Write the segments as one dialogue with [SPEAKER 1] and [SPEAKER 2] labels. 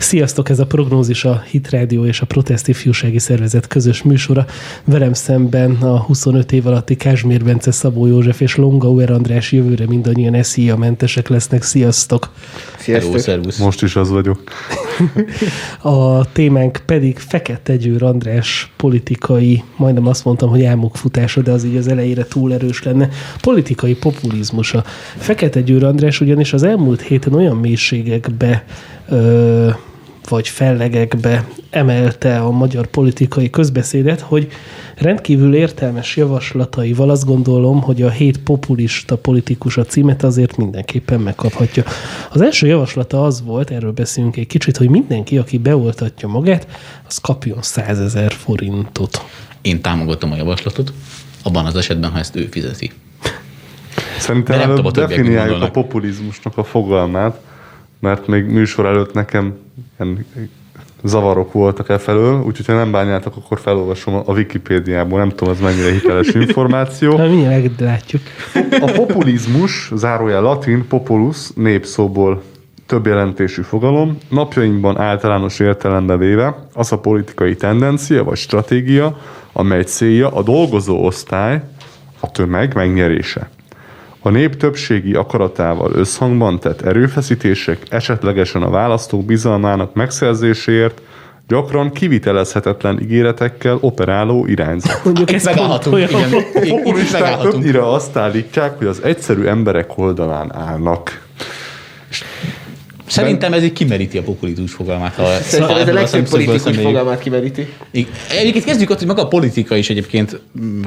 [SPEAKER 1] Sziasztok, ez a prognózis a Hit Radio és a Protest Ifjúsági Szervezet közös műsora. Velem szemben a 25 év alatti Kázsmér Bence, Szabó József és Longauer András jövőre mindannyian SZIA mentesek lesznek. Sziasztok!
[SPEAKER 2] Sziasztok! Hello,
[SPEAKER 3] Most is az vagyok.
[SPEAKER 1] A témánk pedig Fekete Győr András politikai, majdnem azt mondtam, hogy álmokfutása, de az így az elejére túl erős lenne, politikai populizmusa. Fekete Győr András ugyanis az elmúlt héten olyan mélységekbe ö, vagy fellegekbe emelte a magyar politikai közbeszédet, hogy rendkívül értelmes javaslataival azt gondolom, hogy a hét populista politikus a címet azért mindenképpen megkaphatja. Az első javaslata az volt, erről beszélünk egy kicsit, hogy mindenki, aki beoltatja magát, az kapjon 100 ezer forintot.
[SPEAKER 2] Én támogatom a javaslatot, abban az esetben, ha ezt ő fizeti.
[SPEAKER 3] Szerintem előbb definiáljuk a populizmusnak a fogalmát, mert még műsor előtt nekem ilyen zavarok voltak e felől, úgyhogy ha nem bánjátok, akkor felolvasom a Wikipédiából, nem tudom, az mennyire hiteles információ.
[SPEAKER 1] Na, mindjárt látjuk.
[SPEAKER 3] A populizmus, zárójel latin, populus, népszóból több jelentésű fogalom, napjainkban általános értelembe véve az a politikai tendencia vagy stratégia, amely célja a dolgozó osztály, a tömeg megnyerése. A nép többségi akaratával összhangban tett erőfeszítések esetlegesen a választók bizalmának megszerzéséért gyakran kivitelezhetetlen ígéretekkel operáló irányzat.
[SPEAKER 2] Mondjuk ezt megállhatunk. Igen,
[SPEAKER 3] populisták többnyire azt állítják, hogy az egyszerű emberek oldalán állnak.
[SPEAKER 2] Szerintem ez így kimeríti a populizmus fogalmát. Ha
[SPEAKER 4] Szerintem ez a legtöbb politikus fogalmát kimeríti.
[SPEAKER 2] Egyébként kezdjük ott, hogy maga a politika is egyébként,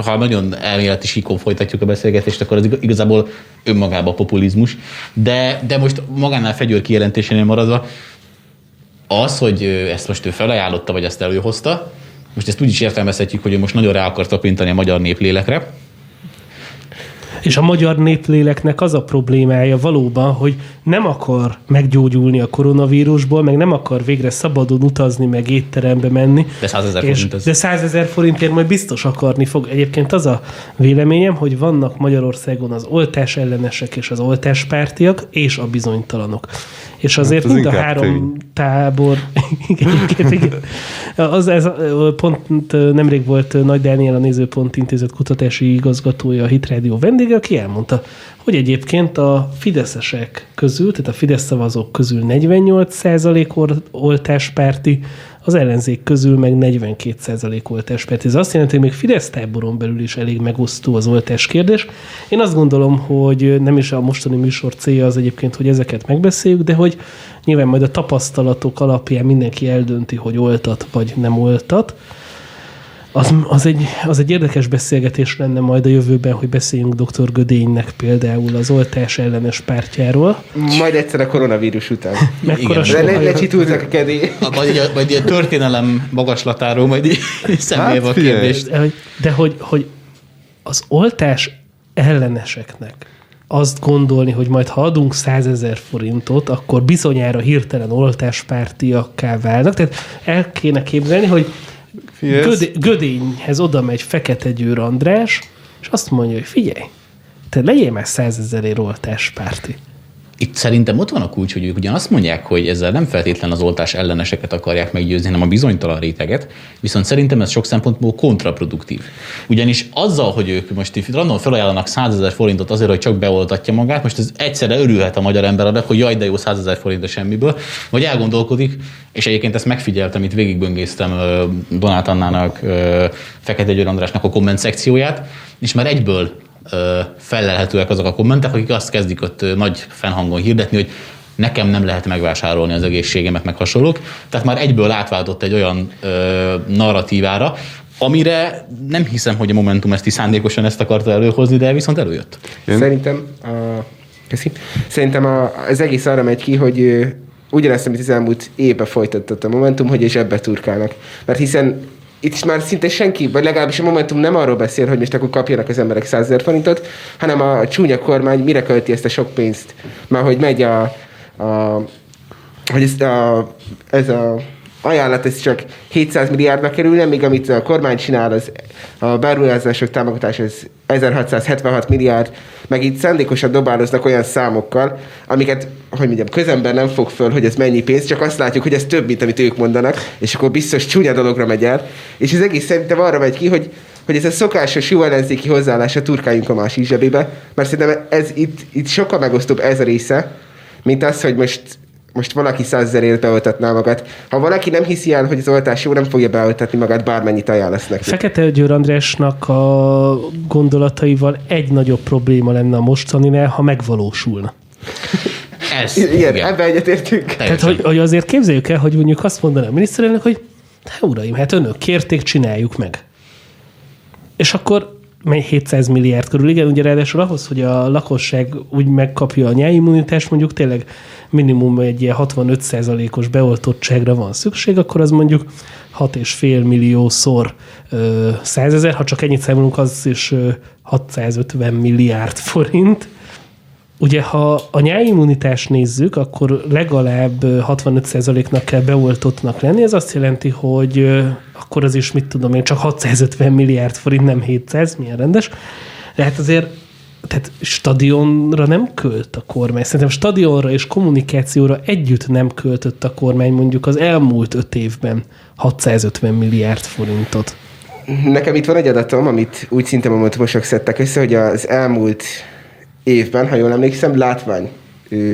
[SPEAKER 2] ha nagyon elméleti síkon folytatjuk a beszélgetést, akkor az igazából önmagában a populizmus. De, de most magánál fegyőr kijelentésénél maradva, az, hogy ezt most ő felajánlotta, vagy ezt előhozta, most ezt úgy is értelmezhetjük, hogy ő most nagyon rá akar tapintani a magyar néplélekre,
[SPEAKER 1] és a magyar népléleknek az a problémája valóban, hogy nem akar meggyógyulni a koronavírusból, meg nem akar végre szabadon utazni, meg étterembe menni.
[SPEAKER 2] De 100 ezer forint
[SPEAKER 1] ez. De 100 ezer forintért majd biztos akarni fog. Egyébként az a véleményem, hogy vannak Magyarországon az oltás ellenesek és az oltáspártiak, és a bizonytalanok. És azért hát mind a három tény. tábor, igen, igen, igen. Az, ez, pont nemrég volt Nagy Dániel a Nézőpont Intézet kutatási igazgatója, a Hit vendége, aki elmondta, hogy egyébként a fideszesek közül, tehát a Fidesz szavazók közül 48% oltáspárti, az ellenzék közül meg 42% oltáspárti. Ez azt jelenti, hogy még Fidesz táboron belül is elég megosztó az oltás kérdés. Én azt gondolom, hogy nem is a mostani műsor célja az egyébként, hogy ezeket megbeszéljük, de hogy nyilván majd a tapasztalatok alapján mindenki eldönti, hogy oltat vagy nem oltat az, az, egy, az egy érdekes beszélgetés lenne majd a jövőben, hogy beszéljünk dr. Gödénynek például az oltás ellenes pártjáról.
[SPEAKER 4] Majd egyszer a koronavírus után.
[SPEAKER 1] Mekkora
[SPEAKER 4] Igen. Le, lecsitultak a kedély.
[SPEAKER 2] Majd, a, majd ilyen történelem magaslatáról majd szemlélve hát, a kérdést.
[SPEAKER 1] De, de hogy, hogy az oltás elleneseknek azt gondolni, hogy majd ha adunk 100 ezer forintot, akkor bizonyára hirtelen oltáspártiakká válnak. Tehát el kéne képzelni, hogy Gödé, Gödényhez oda megy Fekete Győr András, és azt mondja, hogy figyelj, te legyél már százezerért oltáspárti
[SPEAKER 2] itt szerintem ott van a kulcs, hogy ők ugyan azt mondják, hogy ezzel nem feltétlen az oltás elleneseket akarják meggyőzni, hanem a bizonytalan réteget, viszont szerintem ez sok szempontból kontraproduktív. Ugyanis azzal, hogy ők most random felajánlanak 100 ezer forintot azért, hogy csak beoltatja magát, most ez egyszerre örülhet a magyar ember adat, hogy jaj, de jó 100 ezer forint a semmiből, vagy elgondolkodik, és egyébként ezt megfigyeltem, itt végigböngésztem Donát Annának, Fekete Győr Andrásnak a komment szekcióját, és már egyből felelhetőek azok a kommentek, akik azt kezdik ott nagy fennhangon hirdetni, hogy nekem nem lehet megvásárolni az egészségemet, meg hasonlók. Tehát már egyből átváltott egy olyan ö, narratívára, amire nem hiszem, hogy a Momentum ezt is szándékosan ezt akarta előhozni, de viszont előjött.
[SPEAKER 4] Én? Szerintem a, köszi. Szerintem a, az egész arra megy ki, hogy ugyanezt, amit az elmúlt évben folytatott a Momentum, hogy és ebbe turkálnak. Mert hiszen itt is már szinte senki, vagy legalábbis a Momentum nem arról beszél, hogy most akkor kapjanak az emberek 100 ezer forintot, hanem a csúnya kormány mire költi ezt a sok pénzt. Már hogy megy a, a hogy ezt a, ez a ajánlat ez csak 700 milliárdnak kerülne, míg amit a kormány csinál, az a beruházások támogatás az 1676 milliárd, meg itt szándékosan dobáloznak olyan számokkal, amiket, hogy mondjam, közember nem fog föl, hogy ez mennyi pénz, csak azt látjuk, hogy ez több, mint amit ők mondanak, és akkor biztos csúnya dologra megy el. És az egész szerintem arra megy ki, hogy hogy ez a szokásos jó ellenzéki hozzáállása turkáljunk a másik zsebébe, mert szerintem ez itt, itt sokkal megosztóbb ez a része, mint az, hogy most most valaki százezerért beoltatná magát. Ha valaki nem hiszi el, hogy az oltás jó, nem fogja beoltatni magát, bármennyit ajánlasz neki.
[SPEAKER 1] Fekete Győr Andrásnak a gondolataival egy nagyobb probléma lenne a mostaninál, ha megvalósulna.
[SPEAKER 2] Ez,
[SPEAKER 4] igen, igen. ebben egyetértünk.
[SPEAKER 1] Tehát, hogy, hogy azért képzeljük el, hogy mondjuk azt mondaná a miniszterelnök, hogy hát uraim, hát önök kérték, csináljuk meg. És akkor 700 milliárd körül. Igen, ugye ráadásul ahhoz, hogy a lakosság úgy megkapja a nyáimmunitást, mondjuk tényleg minimum egy ilyen 65%-os beoltottságra van szükség, akkor az mondjuk 6,5 millió szor 100 ezer, ha csak ennyit számolunk, az is 650 milliárd forint. Ugye, ha a nyáimmunitást nézzük, akkor legalább 65%-nak kell beoltottnak lenni. Ez azt jelenti, hogy akkor az is, mit tudom én, csak 650 milliárd forint, nem 700, milyen rendes. De hát azért tehát stadionra nem költ a kormány. Szerintem stadionra és kommunikációra együtt nem költött a kormány mondjuk az elmúlt öt évben 650 milliárd forintot.
[SPEAKER 4] Nekem itt van egy adatom, amit úgy szinte momentumosok szedtek össze, hogy az elmúlt évben, ha jól emlékszem, látvány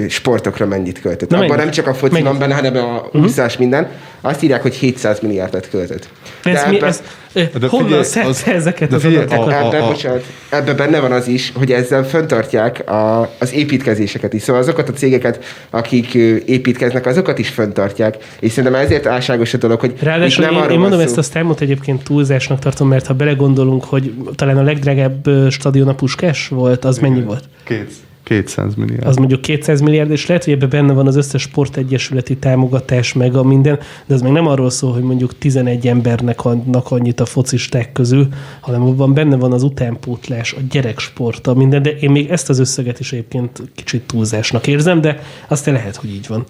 [SPEAKER 4] sportokra mennyit költött. Abban nem csak a foci van benne, hanem a úszás uh-huh. minden. Azt írják, hogy 700 milliárdot költött.
[SPEAKER 1] De ez, mi, ez, de honnan szedte ezeket az adatokat?
[SPEAKER 4] Ebben, bocsánat, ebben benne van az is, hogy ezzel föntartják a, az építkezéseket is. Szóval azokat a cégeket, akik építkeznek, azokat is föntartják. És szerintem ezért álságos a dolog, hogy
[SPEAKER 1] Ráadásul nem én, én mondom, szó. ezt a számot egyébként túlzásnak tartom, mert ha belegondolunk, hogy talán a legdrágább stadion a Puskás volt, az Igen. mennyi volt?
[SPEAKER 3] Két. 200 milliárd.
[SPEAKER 1] Az mondjuk 200 milliárd, és lehet, hogy ebben benne van az összes sportegyesületi támogatás, meg a minden, de ez még nem arról szól, hogy mondjuk 11 embernek adnak annyit a focisták közül, hanem abban benne van az utánpótlás, a gyereksport, a minden, de én még ezt az összeget is egyébként kicsit túlzásnak érzem, de aztán lehet, hogy így van.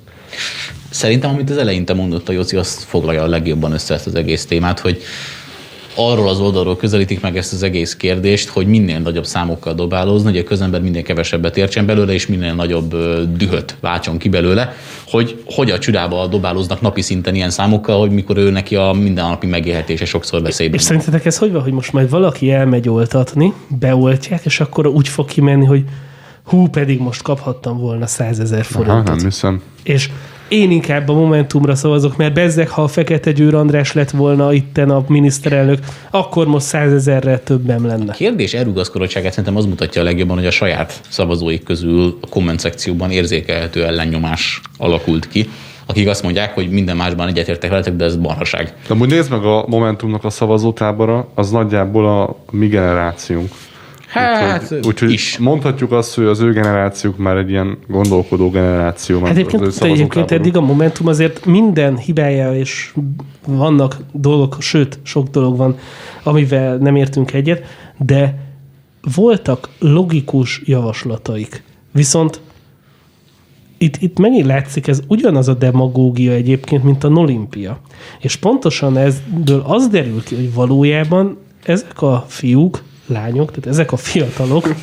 [SPEAKER 2] Szerintem, amit az elején te mondott a Jóci, azt foglalja a legjobban össze ezt az egész témát, hogy arról az oldalról közelítik meg ezt az egész kérdést, hogy minél nagyobb számokkal dobálózni, hogy a közember minél kevesebbet értsen belőle, és minél nagyobb dühöt váltson ki belőle, hogy hogy a csodába dobálóznak napi szinten ilyen számokkal, hogy mikor ő neki a mindennapi megélhetése sokszor veszélyben.
[SPEAKER 1] És szerintetek ez hogy van, hogy most majd valaki elmegy oltatni, beoltják, és akkor úgy fog kimenni, hogy hú, pedig most kaphattam volna százezer forintot.
[SPEAKER 3] Aha, nem hiszem.
[SPEAKER 1] És én inkább a Momentumra szavazok, mert bezzek, ha a Fekete Győr András lett volna itten a miniszterelnök, akkor most százezerrel többem lenne.
[SPEAKER 2] A kérdés elrugaszkodottságát szerintem az mutatja a legjobban, hogy a saját szavazóik közül a komment szekcióban érzékelhető ellennyomás alakult ki akik azt mondják, hogy minden másban egyetértek veletek, de ez marhaság.
[SPEAKER 3] De amúgy nézd meg a Momentumnak a szavazótábora, az nagyjából a mi generációnk.
[SPEAKER 2] Hát, úgyhogy,
[SPEAKER 3] úgyhogy is. mondhatjuk azt, hogy az ő generációk már egy ilyen gondolkodó generáció.
[SPEAKER 1] Hát egyébként, egyébként eddig a Momentum azért minden hibája, és vannak dolgok, sőt, sok dolog van, amivel nem értünk egyet, de voltak logikus javaslataik. Viszont itt, itt megint látszik, ez ugyanaz a demagógia egyébként, mint a Nolimpia. És pontosan ezből az derül ki, hogy valójában ezek a fiúk lányok, tehát ezek a fiatalok,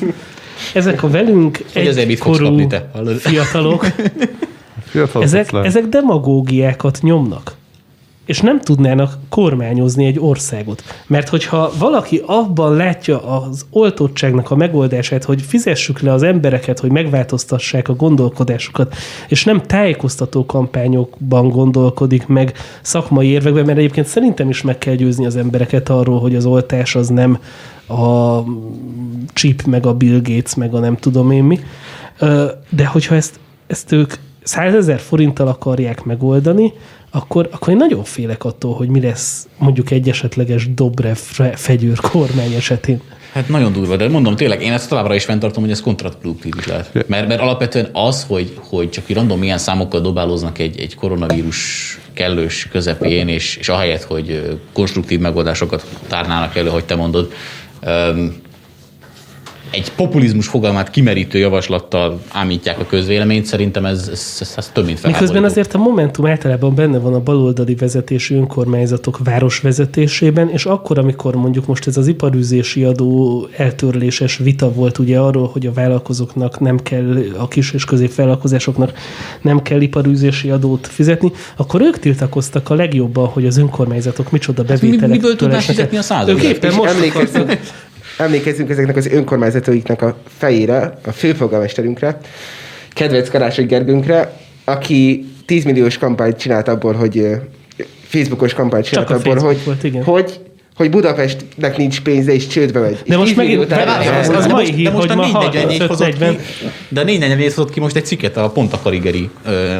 [SPEAKER 1] ezek a velünk egykorú fiatalok, ezek, ezek demagógiákat nyomnak. És nem tudnának kormányozni egy országot. Mert hogyha valaki abban látja az oltottságnak a megoldását, hogy fizessük le az embereket, hogy megváltoztassák a gondolkodásukat, és nem tájékoztató kampányokban gondolkodik meg szakmai érvekben, mert egyébként szerintem is meg kell győzni az embereket arról, hogy az oltás az nem a chip, meg a Bill Gates, meg a nem tudom én mi. De hogyha ezt, ezt ők százezer forinttal akarják megoldani, akkor, akkor én nagyon félek attól, hogy mi lesz mondjuk egy esetleges Dobrev fegyőr kormány esetén.
[SPEAKER 2] Hát nagyon durva, de mondom tényleg, én ezt továbbra is fenntartom, hogy ez kontraproduktív is lehet. Mert, mert alapvetően az, hogy, hogy csak random milyen számokkal dobálóznak egy, egy koronavírus kellős közepén, és, és ahelyett, hogy konstruktív megoldásokat tárnának elő, hogy te mondod, Um, egy populizmus fogalmát kimerítő javaslattal ámítják a közvéleményt, szerintem ez, ez, ez, ez több, mint felháborító.
[SPEAKER 1] Miközben azért a Momentum általában benne van a baloldali vezetésű önkormányzatok városvezetésében, és akkor, amikor mondjuk most ez az iparűzési adó eltörléses vita volt ugye arról, hogy a vállalkozóknak nem kell, a kis és középvállalkozásoknak nem kell iparűzési adót fizetni, akkor ők tiltakoztak a legjobban, hogy az önkormányzatok micsoda bevételek.
[SPEAKER 2] Mi, miből tudnás fizetni a százalékot?
[SPEAKER 1] Ők éppen most
[SPEAKER 4] emlékezzünk ezeknek az önkormányzataiknak a fejére, a főpolgármesterünkre, kedvenc Karácsony Gergőnkre, aki 10 milliós kampányt csinált abból, hogy Facebookos kampányt csinált abból, hogy,
[SPEAKER 1] volt, igen.
[SPEAKER 4] hogy hogy Budapestnek nincs pénze, és csődbe megy.
[SPEAKER 1] De
[SPEAKER 4] És
[SPEAKER 1] most
[SPEAKER 4] 10 millió
[SPEAKER 1] megint-
[SPEAKER 4] után-
[SPEAKER 1] de
[SPEAKER 2] de,
[SPEAKER 1] az-
[SPEAKER 2] az,
[SPEAKER 1] az
[SPEAKER 2] de,
[SPEAKER 1] mai
[SPEAKER 2] most,
[SPEAKER 1] hír,
[SPEAKER 2] de most
[SPEAKER 1] hogy
[SPEAKER 2] a
[SPEAKER 1] ma
[SPEAKER 2] 444 hozott
[SPEAKER 1] 35-40
[SPEAKER 2] ki, de a 444 hozott ki most egy cikket a Ponta Karigeri ö,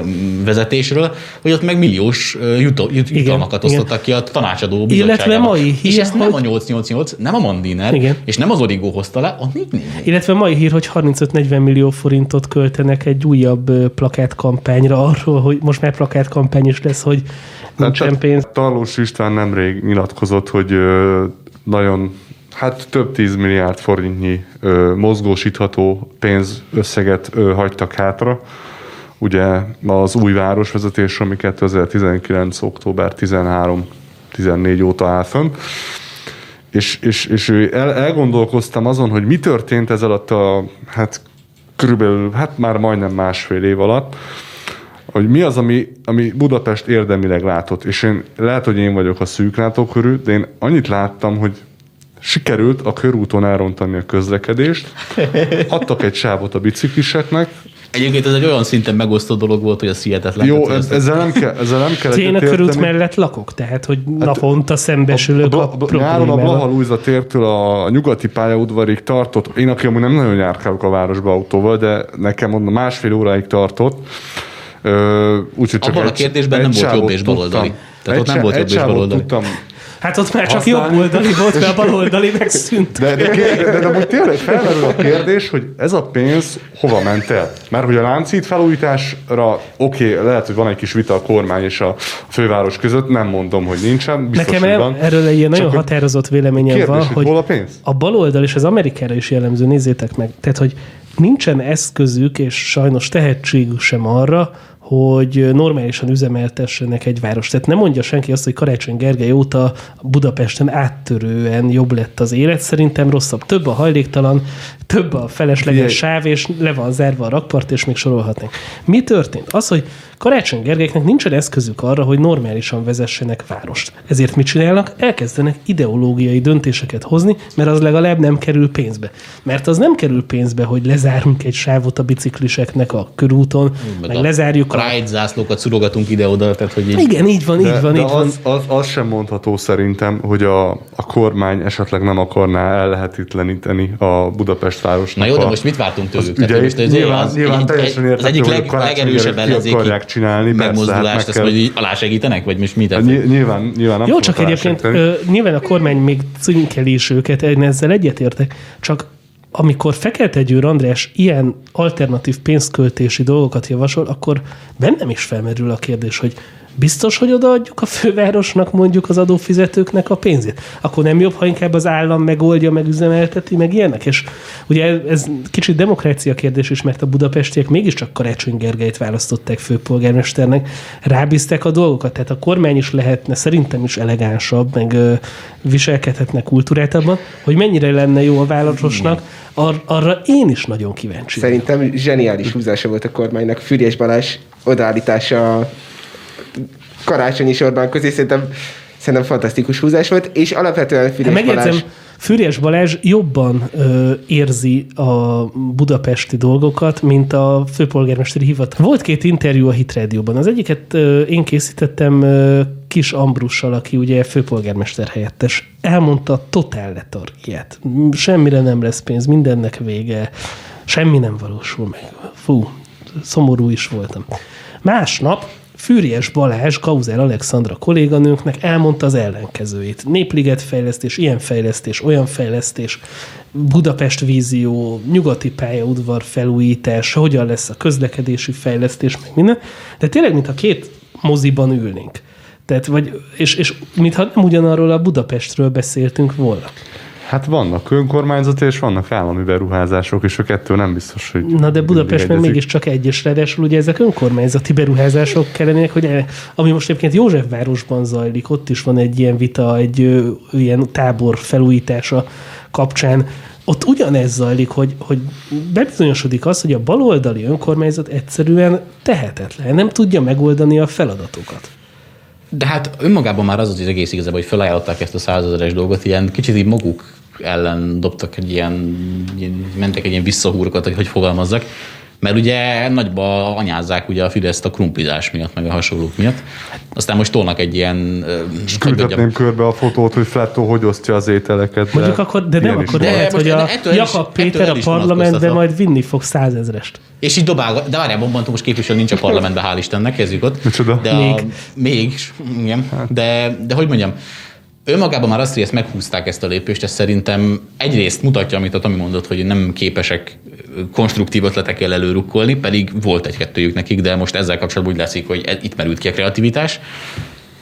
[SPEAKER 2] vezetésről, hogy ott meg milliós jutó, jut, jutalmakat
[SPEAKER 1] igen.
[SPEAKER 2] osztottak ki a tanácsadó
[SPEAKER 1] Illetve
[SPEAKER 2] bizottságának.
[SPEAKER 1] mai
[SPEAKER 2] És
[SPEAKER 1] hír,
[SPEAKER 2] ezt nem a
[SPEAKER 1] hogy-
[SPEAKER 2] 888, nem a Mandiner,
[SPEAKER 1] Igen.
[SPEAKER 2] és nem az Origo hozta le, a 444.
[SPEAKER 1] Illetve mai hír, hogy 35-40 millió forintot költenek egy újabb plakátkampányra arról, hogy most már plakátkampány is lesz, hogy nincsen pénz.
[SPEAKER 3] Tarlós István nemrég nyilatkozott, hogy ö, nagyon, hát több tíz milliárd forintnyi ö, mozgósítható pénzösszeget ö, hagytak hátra. Ugye az új városvezetés, ami 2019. október 13-14 óta áll fönn. És, és, és el, elgondolkoztam azon, hogy mi történt ez alatt a, hát körülbelül, hát már majdnem másfél év alatt, hogy mi az, ami, ami Budapest érdemileg látott. És én lehet, hogy én vagyok a szűklátókörű, de én annyit láttam, hogy sikerült a körúton elrontani a közlekedést, adtak egy sávot a bicikliseknek,
[SPEAKER 2] Egyébként ez egy olyan szinten megosztó dolog volt, hogy az hihetetlen.
[SPEAKER 3] jó, ez, ezzel nem kell, ezzel nem kell
[SPEAKER 1] Én a körút mellett lakok, tehát hogy naponta szembesülök a,
[SPEAKER 3] a, a, nyáron a. Blaha Lujza tértől a nyugati pályaudvarig tartott, én aki amúgy nem nagyon járkálok a városba autóval, de nekem onnan másfél óráig tartott. Úgyhogy csak
[SPEAKER 2] Abban a
[SPEAKER 3] egy-
[SPEAKER 2] kérdésben
[SPEAKER 3] egy
[SPEAKER 2] nem volt jobb és baloldali. Tehát ott nem volt jobb és baloldali.
[SPEAKER 3] Tudtam,
[SPEAKER 1] Hát ott már csak
[SPEAKER 3] használni.
[SPEAKER 1] jobb oldali volt, mert a bal oldali megszűnt.
[SPEAKER 3] de, de, de, de amúgy tényleg felmerül a kérdés, hogy ez a pénz hova ment el? Mert hogy a láncít felújításra, oké, okay, lehet, hogy van egy kis vita a kormány és a főváros között, nem mondom, hogy nincsen, biztos,
[SPEAKER 1] Nekem
[SPEAKER 3] hogy
[SPEAKER 1] el,
[SPEAKER 3] van.
[SPEAKER 1] erről egy ilyen nagyon határozott véleményem
[SPEAKER 3] Kérdés,
[SPEAKER 1] van,
[SPEAKER 3] hogy hol a pénz?
[SPEAKER 1] a baloldal és az Amerikára is jellemző, nézzétek meg. Tehát, hogy nincsen eszközük, és sajnos tehetségük sem arra, hogy normálisan üzemeltessenek egy város. Tehát nem mondja senki azt, hogy Karácsony Gergely óta Budapesten áttörően jobb lett az élet. Szerintem rosszabb. Több a hajléktalan, több a felesleges sáv, és le van zárva a rakpart, és még sorolhatnék. Mi történt? Az, hogy Karácsony Gergelyeknek nincsen eszközük arra, hogy normálisan vezessenek várost. Ezért mit csinálnak? Elkezdenek ideológiai döntéseket hozni, mert az legalább nem kerül pénzbe. Mert az nem kerül pénzbe, hogy lezárunk egy sávot a bicikliseknek a körúton, meg,
[SPEAKER 2] a
[SPEAKER 1] lezárjuk a...
[SPEAKER 2] Pride zászlókat szurogatunk ide-oda, tehát hogy így...
[SPEAKER 1] Igen, így van, így
[SPEAKER 3] De,
[SPEAKER 1] van,
[SPEAKER 3] de
[SPEAKER 1] így van.
[SPEAKER 3] az, az, az sem mondható szerintem, hogy a, a kormány esetleg nem akarná ellehetetleníteni a Budapest városnak
[SPEAKER 2] Na jó, de most mit vártunk tőlük?
[SPEAKER 3] az
[SPEAKER 2] Tehát
[SPEAKER 3] ügyeit.
[SPEAKER 2] most
[SPEAKER 3] nyilván,
[SPEAKER 2] az,
[SPEAKER 3] nyilván
[SPEAKER 2] egy-
[SPEAKER 3] teljesen
[SPEAKER 2] egy- az egyik leg, legerősebb ellenzéki
[SPEAKER 3] akarják csinálni, persze, hát
[SPEAKER 2] megmozdulást,
[SPEAKER 3] meg
[SPEAKER 2] ezt
[SPEAKER 3] kell-
[SPEAKER 2] alásegítenek, vagy most mit?
[SPEAKER 3] Hát ny- Nyilván, nyilván nem
[SPEAKER 1] Jó, csak egyébként ö, nyilván a kormány még cinkeli is őket, én ezzel egyetértek, csak amikor Fekete Győr András ilyen alternatív pénzköltési dolgokat javasol, akkor bennem is felmerül a kérdés, hogy biztos, hogy odaadjuk a fővárosnak mondjuk az adófizetőknek a pénzét? Akkor nem jobb, ha inkább az állam megoldja, megüzemelteti, meg ilyenek? És ugye ez kicsit demokrácia kérdés is, mert a budapestiek mégiscsak Karácsony Gergelyt választották főpolgármesternek, rábízták a dolgokat, tehát a kormány is lehetne szerintem is elegánsabb, meg ö, viselkedhetne kultúráltabban, hogy mennyire lenne jó a várososnak, ar- arra én is nagyon kíváncsi.
[SPEAKER 4] Szerintem zseniális húzása volt a kormánynak. Füriyes Balázs odaállítása karácsonyi sorban közé szerintem, szerintem fantasztikus húzás volt, és alapvetően
[SPEAKER 1] Hát
[SPEAKER 4] Füriyes
[SPEAKER 1] megjegyzem,
[SPEAKER 4] Balázs
[SPEAKER 1] Füriyes Balázs jobban ö, érzi a budapesti dolgokat, mint a főpolgármesteri hivatal. Volt két interjú a Hit Rádióban. Az egyiket ö, én készítettem ö, Kis Ambrussal, aki ugye főpolgármester helyettes. Elmondta a totál letargiát. Semmire nem lesz pénz, mindennek vége, semmi nem valósul meg. Fú, szomorú is voltam. Másnap Fűries Balázs, Kauzer Alexandra kolléganőnknek elmondta az ellenkezőjét. Népliget fejlesztés, ilyen fejlesztés, olyan fejlesztés, Budapest vízió, nyugati pályaudvar felújítás, hogyan lesz a közlekedési fejlesztés, meg minden. De tényleg, mintha két moziban ülnénk. Tehát, vagy, és, és mintha nem ugyanarról a Budapestről beszéltünk volna.
[SPEAKER 3] Hát vannak önkormányzati és vannak állami beruházások, és a kettő nem biztos, hogy...
[SPEAKER 1] Na de Budapest meg mégiscsak egyes, ráadásul ugye ezek önkormányzati beruházások kellenének, hogy e- ami most egyébként Józsefvárosban zajlik, ott is van egy ilyen vita, egy ö, ilyen tábor felújítása kapcsán, ott ugyanez zajlik, hogy, hogy bebizonyosodik az, hogy a baloldali önkormányzat egyszerűen tehetetlen, nem tudja megoldani a feladatokat.
[SPEAKER 2] De hát önmagában már az az egész igazából, hogy felajánlották ezt a százezeres dolgot, ilyen kicsit így maguk ellen dobtak egy ilyen, mentek egy ilyen visszahúrokat, hogy hogy fogalmazzak. Mert ugye nagyba anyázzák ugye a Fideszt a krumplizás miatt, meg a hasonlók miatt. Aztán most tolnak egy ilyen...
[SPEAKER 3] És küldhetném körbe a fotót, hogy Flettó hogy osztja az ételeket.
[SPEAKER 1] Mondjuk akkor, de nem akkor lehet, hogy a Jakab Péter a parlamentben majd vinni fog százezrest.
[SPEAKER 2] És így dobál, de várjál, Bombantom most képviselő nincs a parlamentben, hál' Istennek, kezdjük ott.
[SPEAKER 3] Micsoda?
[SPEAKER 2] De még. A, még, igen. De, de hogy mondjam, önmagában már azt, hogy ezt meghúzták ezt a lépést, ez szerintem egyrészt mutatja, amit a Tomi mondott, hogy nem képesek konstruktív ötletekkel előrukkolni, pedig volt egy-kettőjük nekik, de most ezzel kapcsolatban úgy leszik, hogy e- itt merült ki a kreativitás.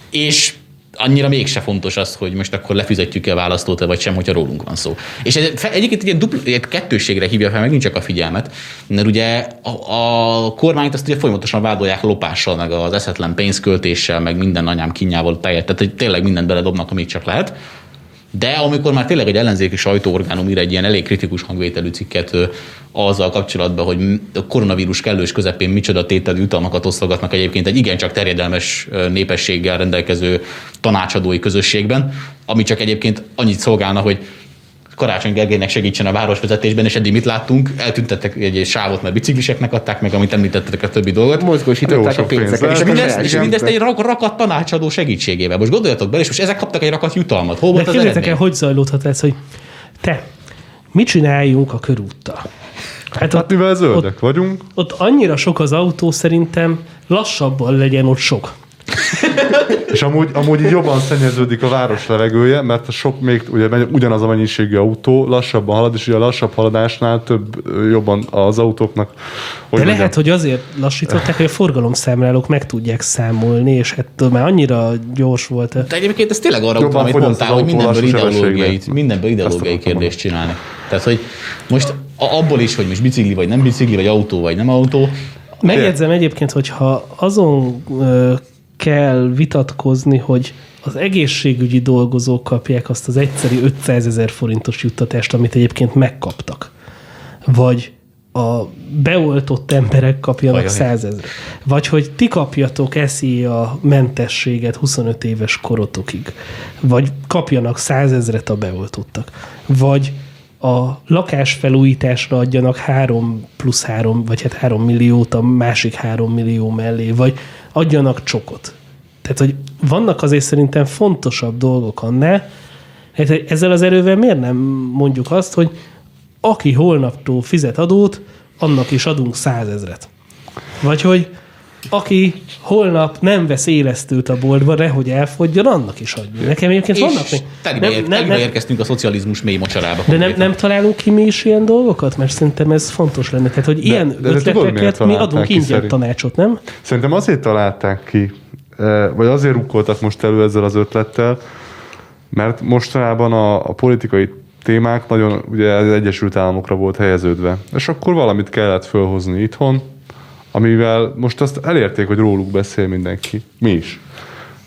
[SPEAKER 2] És annyira mégse fontos az, hogy most akkor lefizetjük-e a választót, vagy sem, hogyha rólunk van szó. És ez egyébként egy dupl, egy kettőségre hívja fel megint csak a figyelmet, mert ugye a, a kormányt azt ugye folyamatosan vádolják lopással, meg az eszetlen pénzköltéssel, meg minden anyám kinyával tejet, tehát tényleg mindent beledobnak, amit csak lehet. De amikor már tényleg egy ellenzéki sajtóorgánum ír egy ilyen elég kritikus hangvételű cikket azzal kapcsolatban, hogy a koronavírus kellős közepén micsoda tételű jutalmakat osztogatnak egyébként egy igencsak terjedelmes népességgel rendelkező tanácsadói közösségben, ami csak egyébként annyit szolgálna, hogy Karácsony Gergelynek segítsen a városvezetésben, és eddig mit láttunk? Eltüntettek egy, egy sávot, mert bicikliseknek adták meg, amit említettek a többi dolgot.
[SPEAKER 4] Mozgósították a pénzeket.
[SPEAKER 2] És mindezt, és mindezt egy rak, rakat tanácsadó segítségével. Most gondoljatok bele, és most ezek kaptak egy rakat jutalmat. Hol volt
[SPEAKER 1] De
[SPEAKER 2] az
[SPEAKER 1] el, hogy zajlódhat ez, hogy te, mit csináljunk a körúttal?
[SPEAKER 3] Hát, hát mivel zöldek ott, vagyunk.
[SPEAKER 1] Ott annyira sok az autó, szerintem lassabban legyen ott sok.
[SPEAKER 3] És amúgy, amúgy így jobban szennyeződik a város levegője, mert a sok még ugye ugyanaz a mennyiségű autó lassabban halad, és ugye a lassabb haladásnál több jobban az autóknak.
[SPEAKER 1] Hogy De mondjam, lehet, hogy azért lassították, hogy a forgalomszámlálók meg tudják számolni, és hát már annyira gyors volt.
[SPEAKER 2] De egyébként ez tényleg arra utal, amit mondtál, hogy mindenből ideológiai, mindenből ideológiai kérdést csinálni. Tehát, hogy most abból is, hogy most bicikli vagy nem bicikli, vagy autó vagy nem autó,
[SPEAKER 1] Megjegyzem egyébként, hogyha azon kell vitatkozni, hogy az egészségügyi dolgozók kapják azt az egyszerű 500 ezer forintos juttatást, amit egyébként megkaptak. Vagy a beoltott emberek kapjanak százezer. Vagy hogy ti kapjatok eszi a mentességet 25 éves korotokig. Vagy kapjanak százezret a beoltottak. Vagy a lakásfelújításra adjanak 3 plusz 3, vagy hát 3 milliót a másik 3 millió mellé, vagy adjanak csokot. Tehát, hogy vannak azért szerintem fontosabb dolgok annál, hát ezzel az erővel miért nem mondjuk azt, hogy aki holnaptól fizet adót, annak is adunk százezret. Vagy hogy aki holnap nem vesz élesztőt a boltba, nehogy elfogjon, annak is adjuk. Nekem egyébként vannak még...
[SPEAKER 2] Nem, ér, nem, nem, érkeztünk a szocializmus mély mocsarába.
[SPEAKER 1] De nem, nem találunk ki mi is ilyen dolgokat? Mert szerintem ez fontos lenne. Tehát, hogy de, ilyen de, de ötleteket tudod, mi adunk ingyen tanácsot, nem?
[SPEAKER 3] Szerintem azért találták ki, eh, vagy azért rukkoltak most elő ezzel az ötlettel, mert mostanában a, a politikai témák nagyon ugye az Egyesült Államokra volt helyeződve. És akkor valamit kellett fölhozni itthon, amivel most azt elérték, hogy róluk beszél mindenki. Mi is.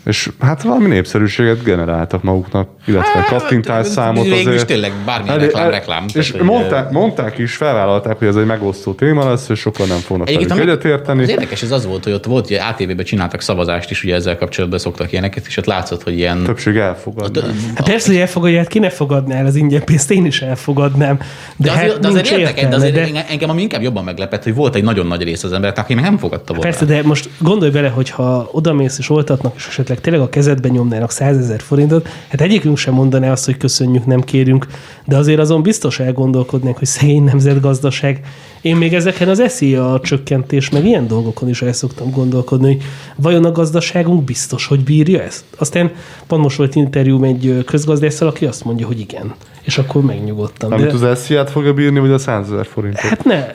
[SPEAKER 3] És hát valami népszerűséget generáltak maguknak, illetve hát, kattintás számot
[SPEAKER 2] azért. Végül is tényleg bármilyen reklám, el, reklám.
[SPEAKER 3] És tehát, mondták, mondták is, felvállalták, hogy ez egy megosztó téma lesz, és sokan nem fognak velük egyetérteni.
[SPEAKER 2] Az érdekes ez az volt, hogy ott volt, hogy ATV-ben csináltak szavazást is, ugye ezzel kapcsolatban szoktak ilyeneket, és ott látszott, hogy ilyen...
[SPEAKER 3] Többség elfogadná.
[SPEAKER 1] Hát persze, hogy elfogadja, hát ki ne fogadná el az ingyen pénzt, én is elfogadnám. De,
[SPEAKER 2] de azért, hát de azért értek, de azért de... engem ami inkább jobban meglepett, hogy volt egy nagyon nagy rész az emberek, aki meg nem fogadta volna.
[SPEAKER 1] Persze, de most gondolj bele, hogy ha odamész és oltatnak, és esetleg tényleg a kezedben nyomnának 100 ezer forintot, hát egyikünk sem mondaná azt, hogy köszönjük, nem kérünk, de azért azon biztos elgondolkodnék, hogy szegény nemzetgazdaság Én még ezeken az SZIA csökkentés, meg ilyen dolgokon is el szoktam gondolkodni, hogy vajon a gazdaságunk biztos, hogy bírja ezt? Aztán pont most volt interjú egy közgazdásszal, aki azt mondja, hogy igen. És akkor megnyugodtam.
[SPEAKER 3] Amit De... az SZIA-t fogja bírni, vagy a 100 ezer forintot?
[SPEAKER 1] Hát ne,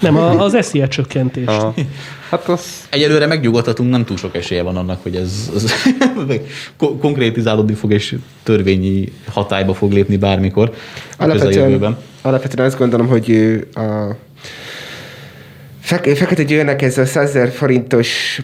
[SPEAKER 1] nem, az SZIA csökkentés. Aha.
[SPEAKER 2] Hát az... Egyelőre megnyugodhatunk, nem túl sok esélye van annak, hogy ez, ez konkrétizálódni fog, és törvényi hatályba fog lépni bármikor a
[SPEAKER 4] alapvetően, alapvetően azt gondolom, hogy a Fekete Győrnek ez a 100 forintos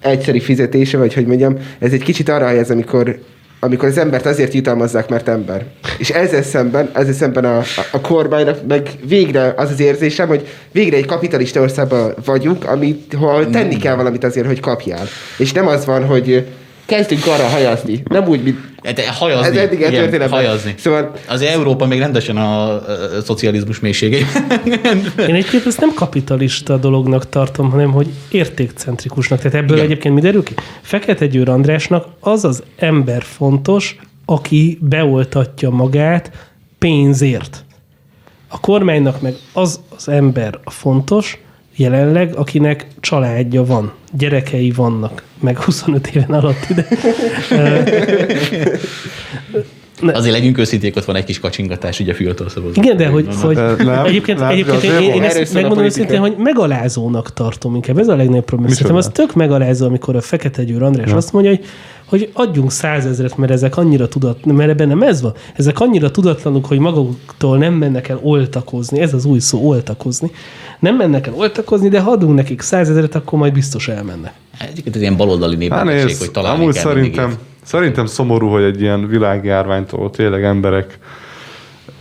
[SPEAKER 4] egyszeri fizetése, vagy hogy mondjam, ez egy kicsit arra helyez, amikor amikor az embert azért jutalmazzák, mert ember. És ezzel szemben, ezzel szemben a, a, kormánynak meg végre az az érzésem, hogy végre egy kapitalista országban vagyunk, amit, hol tenni kell valamit azért, hogy kapjál. És nem az van, hogy kezdünk arra hajazni. Nem úgy, mint...
[SPEAKER 2] Hát, hajazni. Ez eddig igen, hajazni. Szóval... Az Európa még rendesen a, a, a szocializmus mélységei.
[SPEAKER 1] Én egyébként ezt nem kapitalista dolognak tartom, hanem hogy értékcentrikusnak. Tehát ebből igen. egyébként mi derül ki? Fekete Győr Andrásnak az az ember fontos, aki beoltatja magát pénzért. A kormánynak meg az az ember a fontos, jelenleg, akinek családja van, gyerekei vannak, meg 25 éven alatt ide.
[SPEAKER 2] Ne. Azért legyünk őszinték, ott van egy kis kacsingatás ugye a fiatal szavazók.
[SPEAKER 1] Igen, de hogy, hogy nem, egyébként, nem, egyébként én, én ezt megmondom őszintén, hogy megalázónak tartom inkább. Ez a legnagyobb probléma. Szerintem az tök megalázó, amikor a Fekete Győr András azt mondja, hogy hogy adjunk százezret, mert ezek annyira tudat, mert ebben nem ez van. Ezek annyira tudatlanuk, hogy maguktól nem mennek el oltakozni. Ez az új szó, oltakozni. Nem mennek el oltakozni, de ha adunk nekik százezret, akkor majd biztos elmennek.
[SPEAKER 2] Egyébként ez ilyen baloldali népbetegség, hát hogy találni
[SPEAKER 3] amúgy kell szerintem, Szerintem szomorú, hogy egy ilyen világjárványtól tényleg emberek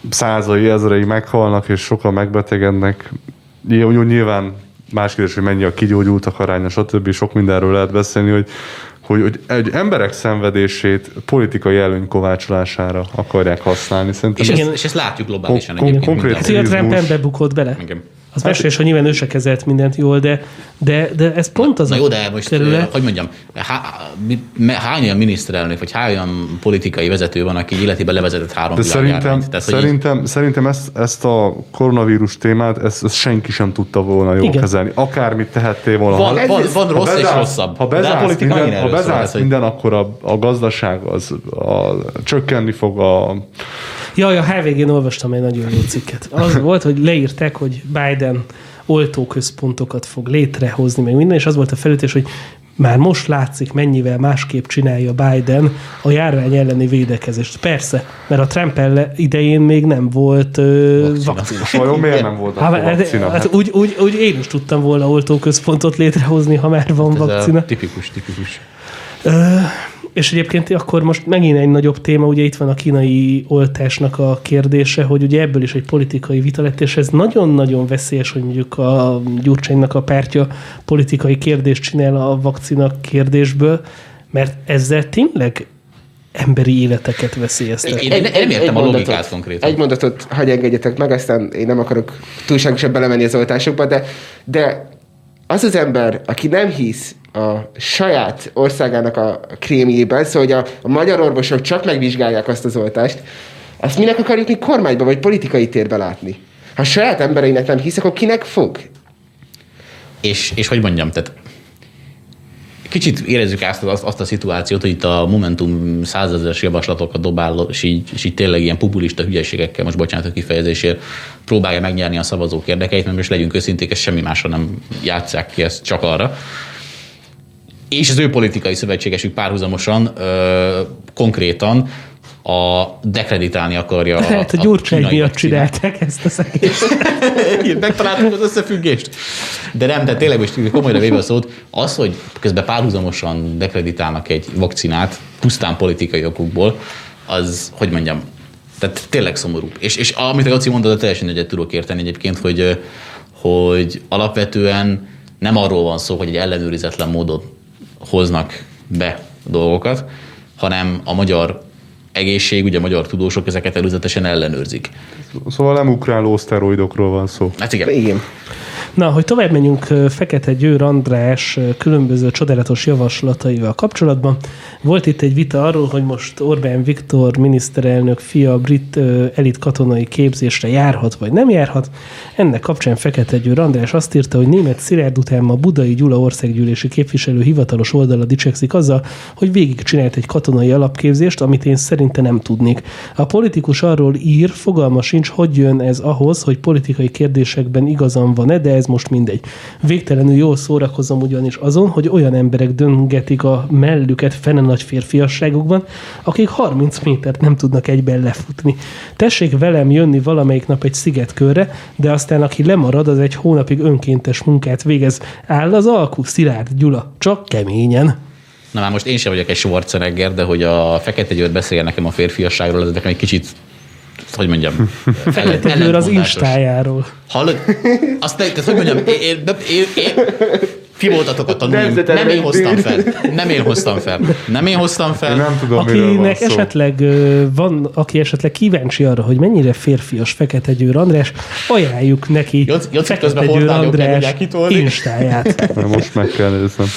[SPEAKER 3] százai, ezrei meghalnak, és sokan megbetegednek. Nyilván más kérdés, hogy mennyi a kigyógyultak aránya, stb. Sok mindenről lehet beszélni, hogy hogy, hogy egy emberek szenvedését politikai előny kovácsolására akarják használni.
[SPEAKER 2] Szerintem és, ez, és ezt látjuk globálisan kon-
[SPEAKER 1] egyébként. Konkrét hát, Trump bukott bele. Igen. Az hát, mesélés, hogy nyilván ő se kezelt mindent jól, de, de, de ez pont az
[SPEAKER 2] na, a jó, de most, terület. hogy mondjam, há, hány olyan miniszterelnök, vagy hány olyan politikai vezető van, aki életében levezetett három de
[SPEAKER 3] szerintem, Tehát, szerintem, így... szerintem ezt, ezt a koronavírus témát, ezt, ezt senki sem tudta volna jól Igen. kezelni. Akármit tehettél volna.
[SPEAKER 2] Van, ha, van, van rossz bezársz, és rosszabb.
[SPEAKER 3] Ha bezársz minden, ha bezársz szól, minden, akkor a, a gazdaság az a, csökkenni fog a
[SPEAKER 1] Jaj, a HVG-n olvastam egy nagyon jó cikket. Az volt, hogy leírták, hogy Biden oltóközpontokat fog létrehozni, meg minden, és az volt a felütés, hogy már most látszik, mennyivel másképp csinálja Biden a járvány elleni védekezést. Persze, mert a Trump idején még nem volt ö, vakcina.
[SPEAKER 3] Vajon miért nem volt hát, vakcina?
[SPEAKER 1] Hát, úgy, úgy, úgy én is tudtam volna oltóközpontot létrehozni, ha már van hát vakcina.
[SPEAKER 2] tipikus, tipikus.
[SPEAKER 1] És egyébként akkor most megint egy nagyobb téma, ugye itt van a kínai oltásnak a kérdése, hogy ugye ebből is egy politikai vita lett, és ez nagyon-nagyon veszélyes, hogy mondjuk a Gyurcsánynak a pártja politikai kérdést csinál a vakcina kérdésből, mert ezzel tényleg emberi életeket veszélyeztet.
[SPEAKER 2] Én, én, én nem értem a logikát mondatot, konkrétan.
[SPEAKER 4] Egy mondatot hagyj engedjetek meg, aztán én nem akarok túlságosan belemenni az oltásokba, de, de az az ember, aki nem hisz a saját országának a krémjében, szóval hogy a, a magyar orvosok csak megvizsgálják azt az oltást, azt minek akarjuk mi kormányba vagy politikai térbe látni? Ha saját embereinek nem hisz, akkor kinek fog?
[SPEAKER 2] És, és hogy mondjam, tehát kicsit érezzük azt, azt, azt a szituációt, hogy itt a Momentum százezeres javaslatokat dobál, és így, és így tényleg ilyen populista hülyeségekkel, most bocsánat a kifejezésért, próbálja megnyerni a szavazók érdekeit, mert most legyünk őszinték, ezt semmi másra nem játszák ki, ezt csak arra és az ő politikai szövetségesük párhuzamosan ö, konkrétan a dekreditálni akarja
[SPEAKER 1] Lehet, a, a Gyurcsány miatt csinálták ezt a szegést.
[SPEAKER 2] Megtaláltuk az összefüggést. De nem, de tényleg most komolyra véve a szót, az, hogy közben párhuzamosan dekreditálnak egy vakcinát, pusztán politikai okokból, az, hogy mondjam, tehát tényleg szomorú. És, és amit a Laci mondta, teljesen egyet tudok érteni egyébként, hogy, hogy alapvetően nem arról van szó, hogy egy ellenőrizetlen módon hoznak be dolgokat, hanem a magyar egészség, ugye a magyar tudósok ezeket előzetesen ellenőrzik.
[SPEAKER 3] Szóval nem ukráló szteroidokról van szó.
[SPEAKER 2] Hát igen.
[SPEAKER 4] igen.
[SPEAKER 1] Na, hogy tovább menjünk Fekete Győr András különböző csodálatos javaslataival kapcsolatban, Volt itt egy vita arról, hogy most Orbán Viktor miniszterelnök fia brit elit katonai képzésre járhat, vagy nem járhat. Ennek kapcsán Fekete Győr András azt írta, hogy német Szilárd után ma Budai Gyula országgyűlési képviselő hivatalos oldala dicsekszik azzal, hogy végig csinált egy katonai alapképzést, amit én szerinte nem tudnék. A politikus arról ír, fogalma sincs, hogy jön ez ahhoz, hogy politikai kérdésekben igazam van-e, de ez most mindegy. Végtelenül jól szórakozom ugyanis azon, hogy olyan emberek döngetik a mellüket fene nagy férfiasságukban, akik 30 métert nem tudnak egyben lefutni. Tessék velem jönni valamelyik nap egy szigetkörre, de aztán aki lemarad, az egy hónapig önkéntes munkát végez. Áll az alkú, Szilárd Gyula, csak keményen.
[SPEAKER 2] Na már most én sem vagyok egy Schwarzenegger, de hogy a Fekete Győr beszél nekem a férfiasságról, ez nekem egy kicsit hogy mondjam,
[SPEAKER 1] Győr az instájáról.
[SPEAKER 2] Hallod? Azt te, te, hogy mondjam, én, én, én, én ti voltatok a tanulóim. Nem én hoztam fel. Nem én hoztam fel. Nem én hoztam fel.
[SPEAKER 3] Én nem tudom,
[SPEAKER 1] Akinek esetleg van, aki esetleg kíváncsi arra, hogy mennyire férfias Fekete Győr András, ajánljuk neki
[SPEAKER 2] Joci
[SPEAKER 1] Fekete Győr András instáját.
[SPEAKER 3] Most meg kell néznem.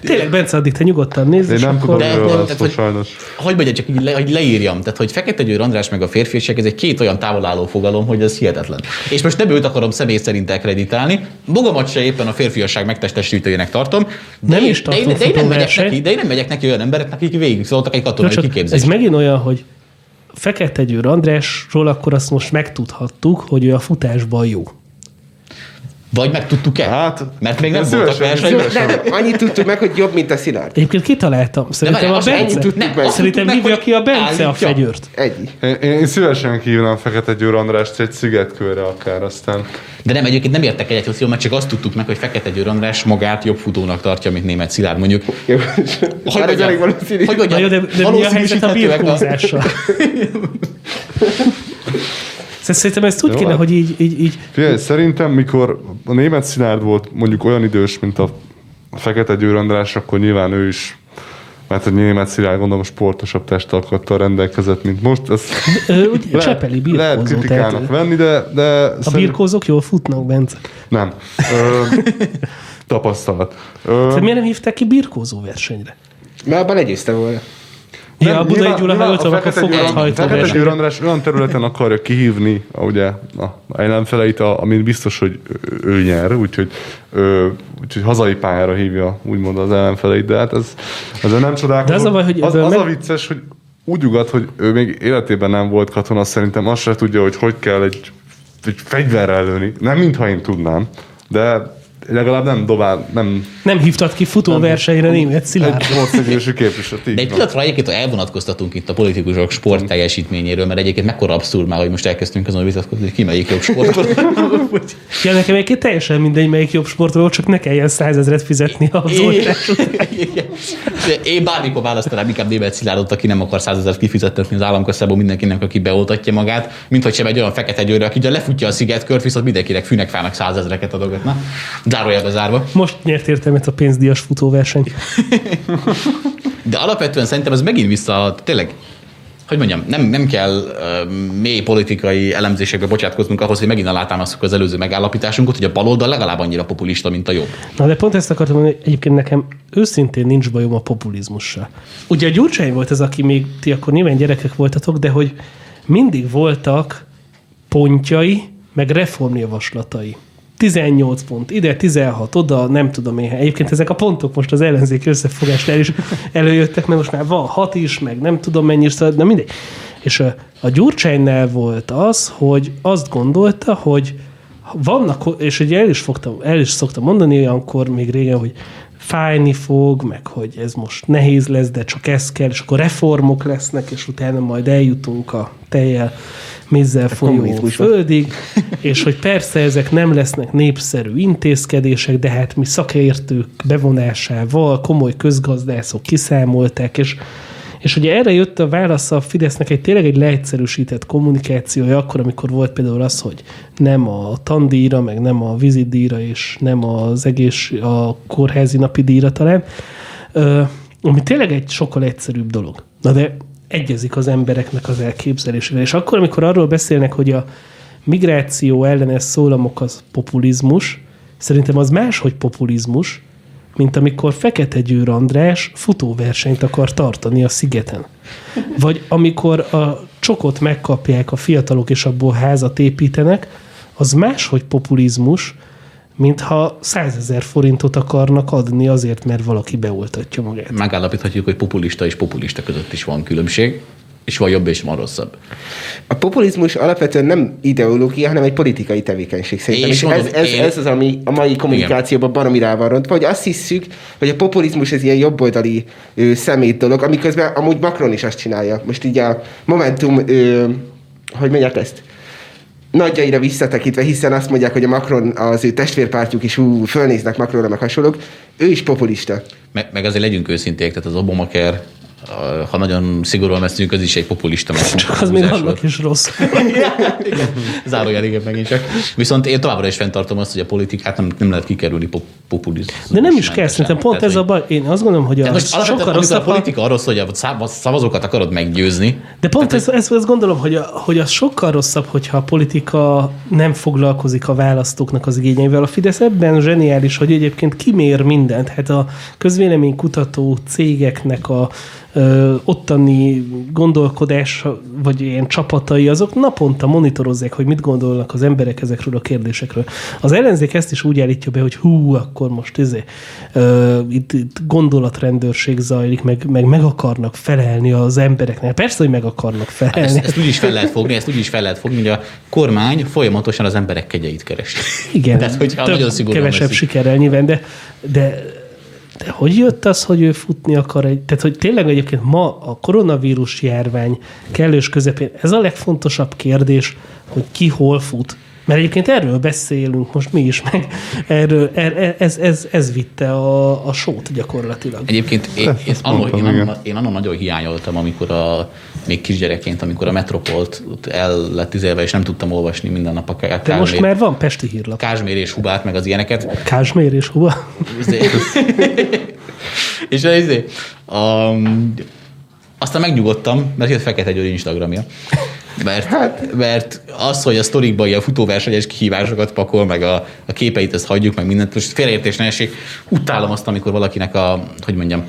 [SPEAKER 1] Tényleg, Bence, addig te nyugodtan nézd.
[SPEAKER 3] Én nem
[SPEAKER 1] akkor...
[SPEAKER 3] tudom, miről van szó, sajnos.
[SPEAKER 2] Hogy mondja, csak így le, hogy leírjam. Tehát, hogy Fekete Győr András meg a férfiasság, ez egy két olyan távolálló fogalom, hogy ez hihetetlen. És most nem őt akarom személy szerint elkreditálni, magamat se éppen a férfiasság megtestesítőjének tartom, de,
[SPEAKER 1] Nem
[SPEAKER 2] én,
[SPEAKER 1] is
[SPEAKER 2] de, én, de, én nem megyek neki, de én nem megyek neki olyan embereknek, akik végig szóltak egy katonai
[SPEAKER 1] csak
[SPEAKER 2] kiképzést.
[SPEAKER 1] ez megint olyan, hogy Fekete Győr Andrásról akkor azt most megtudhattuk, hogy ő a futásban jó.
[SPEAKER 2] Vagy megtudtuk-e?
[SPEAKER 3] Hát,
[SPEAKER 2] Mert még nem voltak.
[SPEAKER 4] Nem, nem, annyit tudtuk meg, hogy jobb, mint a Szilárd.
[SPEAKER 1] Egyébként kitaláltam. Szerintem
[SPEAKER 2] várj,
[SPEAKER 1] a Bence.
[SPEAKER 4] tudtuk meg.
[SPEAKER 1] Szerintem
[SPEAKER 2] meg,
[SPEAKER 1] hívja ki a Bence a fegyőrt.
[SPEAKER 4] Ennyi.
[SPEAKER 3] Én, én szívesen kívánám Fekete Győr Andrást egy szigetkörre akár, aztán
[SPEAKER 2] De nem, egyébként nem értek egyet, hogy mert csak azt tudtuk meg, hogy Fekete Győr András magát jobb futónak tartja, mint német Szilárd mondjuk. Hogy mondjam, hogy mondjam,
[SPEAKER 1] de, de mi a helyzet a birkózással? Szerintem ezt úgy
[SPEAKER 3] Jó,
[SPEAKER 1] kéne, hogy így, így, így
[SPEAKER 3] Figyelj, szerintem, mikor a német Szilárd volt mondjuk olyan idős, mint a Fekete Győr András, akkor nyilván ő is mert a német Szilárd gondolom sportosabb testalkattal rendelkezett, mint most. Ez
[SPEAKER 1] Ö, ugye, Csepeli birkózó.
[SPEAKER 3] lehet kritikának
[SPEAKER 1] tehát,
[SPEAKER 3] venni, de, de
[SPEAKER 1] a
[SPEAKER 3] szerint-
[SPEAKER 1] birkózók jól futnak, Bence.
[SPEAKER 3] nem. Ö, tapasztalat. Ö,
[SPEAKER 1] Tehát miért nem hívták ki birkózó versenyre?
[SPEAKER 4] Mert abban legyőzte volna.
[SPEAKER 1] Ja, a Budai Gyula, ha jól akkor
[SPEAKER 3] Fekete Győr-
[SPEAKER 1] fogathajtó
[SPEAKER 3] Fekete. Győr András olyan területen akarja kihívni a, ugye, a ellenfeleit, amin biztos, hogy ő, nyer, úgyhogy, ő, úgyhogy hazai pályára hívja úgymond az ellenfeleit, de hát ez, ezzel nem csodálkozom.
[SPEAKER 1] De az a baj, hogy
[SPEAKER 3] az, az a vicces, hogy úgy ugat, hogy ő még életében nem volt katona, szerintem azt se tudja, hogy hogy kell egy, egy fegyverrel lőni. Nem mintha én tudnám, de legalább nem dobál, nem
[SPEAKER 1] Nem hívtad ki futóversenyre német Szilárd.
[SPEAKER 3] egy így
[SPEAKER 2] De egy pillanatra egyébként elvonatkoztatunk itt a politikusok sport teljesítményéről, mert egyébként mekkora abszurd már, hogy most elkezdtünk azon vitatkozni, hogy ki melyik jobb sportol.
[SPEAKER 1] Ja, nekem egyébként teljesen mindegy, melyik jobb sportról, csak ne kelljen százezret fizetni az oltásra.
[SPEAKER 2] Én bármikor választanám inkább német Szilárdot, aki nem akar százezeret kifizettetni az államkasszából mindenkinek, aki beoltatja magát, mint hogy sem egy olyan fekete győrre, aki ugye lefutja a szigetkört, viszont mindenkinek fűnek-fának százezreket adogatna. Zárójelbe zárva.
[SPEAKER 1] Most nyert értelmet a pénzdíjas futóverseny.
[SPEAKER 2] De alapvetően szerintem ez megint vissza, tényleg, hogy mondjam, nem, nem kell uh, mély politikai elemzésekbe bocsátkoznunk ahhoz, hogy megint alátámasztjuk az előző megállapításunkat, hogy a baloldal legalább annyira populista, mint a jobb.
[SPEAKER 1] Na de pont ezt akartam mondani, hogy egyébként nekem őszintén nincs bajom a populizmussal. Ugye a Gyurcsány volt az, aki még ti akkor nyilván gyerekek voltatok, de hogy mindig voltak pontjai, meg reformjavaslatai. 18 pont, ide 16, oda, nem tudom én. Egyébként ezek a pontok most az ellenzék összefogásnál is előjöttek, mert most már van 6 is, meg nem tudom mennyi is, de mindegy. És a, a Gyurcsánynál volt az, hogy azt gondolta, hogy vannak, és ugye el is, fogtam, el is szoktam mondani olyankor még régen, hogy fájni fog, meg hogy ez most nehéz lesz, de csak ez kell, és akkor reformok lesznek, és utána majd eljutunk a teljel mézzel folyó földig, és hogy persze ezek nem lesznek népszerű intézkedések, de hát mi szakértők bevonásával komoly közgazdászok kiszámolták, és és ugye erre jött a válasz a Fidesznek egy tényleg egy leegyszerűsített kommunikációja, akkor, amikor volt például az, hogy nem a tandíjra, meg nem a vizidíjra, és nem az egész, a kórházi napi díjra talán, ami tényleg egy sokkal egyszerűbb dolog. Na de egyezik az embereknek az elképzelésével. És akkor, amikor arról beszélnek, hogy a migráció ellenes szólamok az populizmus, szerintem az máshogy populizmus, mint amikor Fekete Győr András futóversenyt akar tartani a szigeten. Vagy amikor a csokot megkapják a fiatalok, és abból házat építenek, az máshogy populizmus, mintha százezer forintot akarnak adni azért, mert valaki beoltatja magát.
[SPEAKER 2] Megállapíthatjuk, hogy populista és populista között is van különbség és van jobb és van rosszabb.
[SPEAKER 4] A populizmus alapvetően nem ideológia, hanem egy politikai tevékenység szerintem. És, és mondom, ez, ez, én... ez az, ami a mai kommunikációban baromi rá van rontva, hogy azt hiszük, hogy a populizmus ez ilyen jobboldali ö, szemét dolog, amiközben amúgy Macron is azt csinálja. Most így a Momentum, ö, hogy mondják ezt? Nagyjaira visszatekintve, hiszen azt mondják, hogy a Macron, az ő testvérpártjuk is ú, fölnéznek Macronra, meg hasonlók, ő is populista.
[SPEAKER 2] Meg, meg azért legyünk őszinték, tehát az Obamacare ha nagyon szigorúan veszünk, az is egy populista
[SPEAKER 1] Csak az még annak is rossz.
[SPEAKER 2] Zárójel, igen, megint csak. Viszont én továbbra is fenntartom azt, hogy a politikát nem, nem lehet kikerülni pop- populizmus.
[SPEAKER 1] De nem is kell, szerintem pont Tehát, ez a baj. Én azt gondolom, hogy a
[SPEAKER 2] most sokkal rosszabb. A politika arról szól, hogy a szavazókat akarod meggyőzni.
[SPEAKER 1] De pont Tehát, ez, ez, ezt gondolom, hogy, a, hogy az sokkal rosszabb, hogyha a politika nem foglalkozik a választóknak az igényeivel. A Fidesz ebben zseniális, hogy egyébként kimér mindent. Hát a közvéleménykutató cégeknek a ö, ottani gondolkodás, vagy ilyen csapatai, azok naponta monitorozzák, hogy mit gondolnak az emberek ezekről a kérdésekről. Az ellenzék ezt is úgy állítja be, hogy hú, akkor most izé, ö, itt, itt gondolatrendőrség zajlik, meg, meg meg akarnak felelni az embereknek. Persze, hogy meg akarnak felelni.
[SPEAKER 2] Ezt, ezt úgy is fel lehet fogni, ezt úgy is fel lehet fogni, hogy a kormány folyamatosan az emberek kegyeit keresi.
[SPEAKER 1] Igen, Tehát, több, nagyon kevesebb veszik. sikerrel nyilván, de, de de hogy jött az, hogy ő futni akar egy... Tehát, hogy tényleg egyébként ma a koronavírus járvány kellős közepén ez a legfontosabb kérdés, hogy ki hol fut. Mert egyébként erről beszélünk most mi is, meg erről, er, er, ez, ez, ez vitte a, a sót gyakorlatilag.
[SPEAKER 2] Egyébként én, én, annó, én, annó, én annó nagyon hiányoltam, amikor a, még kisgyerekként, amikor a Metropolt el lett tizélve, és nem tudtam olvasni minden nap a
[SPEAKER 1] Kázsmér. De most már van Pesti hírlap.
[SPEAKER 2] Kázsmér és Hubát, meg az ilyeneket.
[SPEAKER 1] Kázsmér és Huba.
[SPEAKER 2] és izé, um, aztán megnyugodtam, mert jött Fekete Győr Instagramja. Mert, hát. mert az, hogy a sztorikban ilyen futóversenyes kihívásokat pakol, meg a, a képeit, ezt hagyjuk, meg mindent, most félreértés ne esik. Utálom azt, amikor valakinek a, hogy mondjam,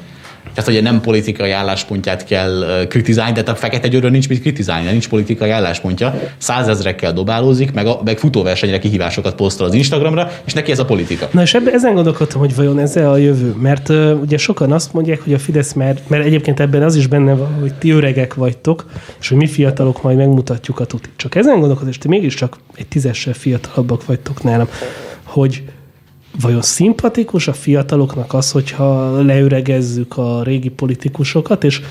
[SPEAKER 2] tehát, hogy nem politikai álláspontját kell kritizálni, de a fekete győrön nincs mit kritizálni, nincs politikai álláspontja. Százezrekkel dobálózik, meg, a, meg futóversenyre kihívásokat posztol az Instagramra, és neki ez a politika.
[SPEAKER 1] Na és ebben ezen gondolkodtam, hogy vajon ez a jövő. Mert uh, ugye sokan azt mondják, hogy a Fidesz, mert, mert egyébként ebben az is benne van, hogy ti öregek vagytok, és hogy mi fiatalok majd megmutatjuk a tutit. Csak ezen gondolkodom, és ti mégiscsak egy tízessel fiatalabbak vagytok nálam, hogy vajon szimpatikus a fiataloknak az, hogyha leüregezzük a régi politikusokat, és,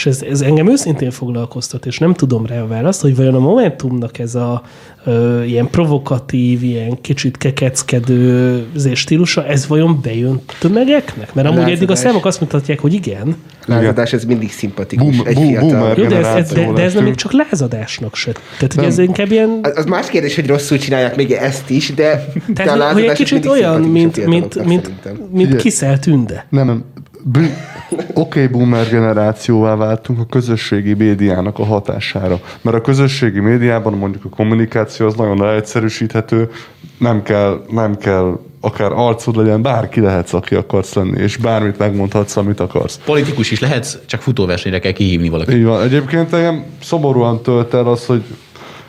[SPEAKER 1] és ez, ez engem őszintén foglalkoztat, és nem tudom rá a választ, hogy vajon a Momentumnak ez a ö, ilyen provokatív, ilyen kicsit kekeckedő stílusa, ez vajon bejön tömegeknek? Mert amúgy eddig a számok azt mutatják, hogy igen.
[SPEAKER 4] Lázadás, ez mindig szimpatikus. Boom, egy boom,
[SPEAKER 1] fiatal. Jó, de ez, ez, de, de ez nem még csak lázadásnak se. Tehát, hogy ez inkább ilyen...
[SPEAKER 4] Az, az más kérdés, hogy rosszul csinálják még ezt is, de,
[SPEAKER 1] Tehát, de a hogy egy kicsit olyan, mint, mint, mint, mint kiszelt tünde.
[SPEAKER 3] Nem, nem. Oké, okay, boomer generációvá váltunk a közösségi médiának a hatására. Mert a közösségi médiában mondjuk a kommunikáció az nagyon leegyszerűsíthető, nem kell, nem kell akár arcod legyen, bárki lehetsz, aki akarsz lenni, és bármit megmondhatsz, amit akarsz.
[SPEAKER 2] Politikus is lehetsz, csak futóversenyre kell kihívni valakit.
[SPEAKER 3] Így van. Egyébként engem szomorúan tölt el az, hogy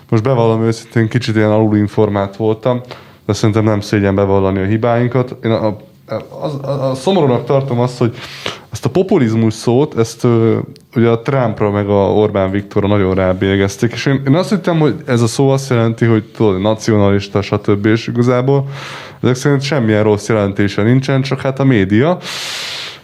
[SPEAKER 3] most bevallom őszintén, kicsit ilyen alulinformált voltam, de szerintem nem szégyen bevallani a hibáinkat. Én a, a, a, a, szomorúnak tartom azt, hogy ezt a populizmus szót, ezt ugye a Trumpra meg a Orbán Viktorra nagyon rábélyegezték, és én, én azt hittem, hogy ez a szó azt jelenti, hogy tudod, nacionalista, stb. és igazából ezek szerint semmilyen rossz jelentése nincsen, csak hát a média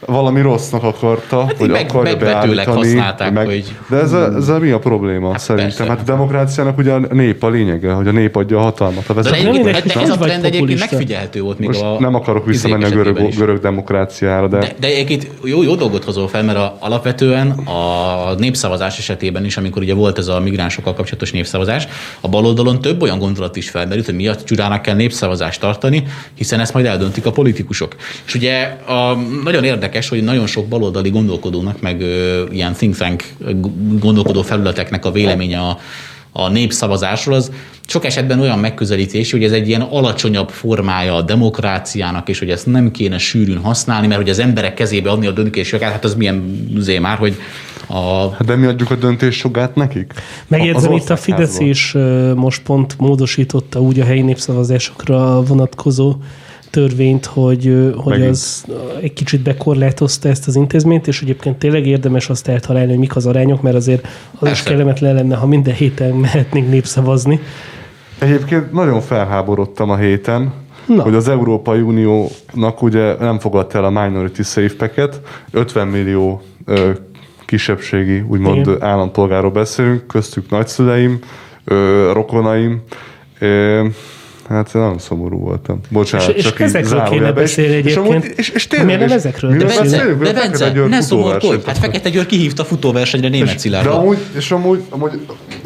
[SPEAKER 3] valami rossznak akarta, hát hogy meg, akarja beállítani.
[SPEAKER 2] használták, meg, hogy...
[SPEAKER 3] De ez a, ez a mi a probléma hát szerintem? Persze. Hát a demokráciának ugye a nép a lényege, hogy a nép adja a hatalmat. A
[SPEAKER 2] de, egyébként, hát de ez a trend egyébként megfigyelhető volt még
[SPEAKER 3] Most
[SPEAKER 2] a...
[SPEAKER 3] nem akarok visszamenni a görög, görög demokráciára, de...
[SPEAKER 2] De, de egyébként jó, jó dolgot hozol fel, mert a, alapvetően a népszavazás esetében is, amikor ugye volt ez a migránsokkal kapcsolatos népszavazás, a baloldalon több olyan gondolat is felmerült, hogy miatt csudának kell népszavazást tartani, hiszen ezt majd eldöntik a politikusok. És ugye a, nagyon érdekes érdekes, hogy nagyon sok baloldali gondolkodónak, meg ö, ilyen think tank gondolkodó felületeknek a véleménye a, a népszavazásról, az sok esetben olyan megközelítés, hogy ez egy ilyen alacsonyabb formája a demokráciának, és hogy ezt nem kéne sűrűn használni, mert hogy az emberek kezébe adni a döntésjogat, hát az milyen zé már, hogy a...
[SPEAKER 3] Hát de mi adjuk a döntésjogát nekik?
[SPEAKER 1] Megjegyzem, itt a Fidesz is most pont módosította úgy a helyi népszavazásokra vonatkozó törvényt, hogy, hogy az egy kicsit bekorlátozta ezt az intézményt, és egyébként tényleg érdemes azt eltalálni, hogy mik az arányok, mert azért az Persze. is kellemetlen lenne, ha minden héten mehetnénk népszavazni.
[SPEAKER 3] Egyébként nagyon felháborodtam a héten, Na. hogy az Európai Uniónak ugye nem fogadta el a Minority Safe Packet, 50 millió ö, kisebbségi, úgymond Igen. állampolgáról beszélünk, köztük nagyszüleim, ö, rokonaim, ö, Hát nagyon szomorú voltam. Bocsánat,
[SPEAKER 1] és, és
[SPEAKER 3] csak
[SPEAKER 1] ezekről kéne beszélni egyébként. És, és, és tényleg, miért nem ezekről
[SPEAKER 2] de Bence, de Bence, ne szomorkodj. Hát Fekete Győr kihívta futóversenyre német Szilárdot.
[SPEAKER 3] De amúgy, és amúgy, amúgy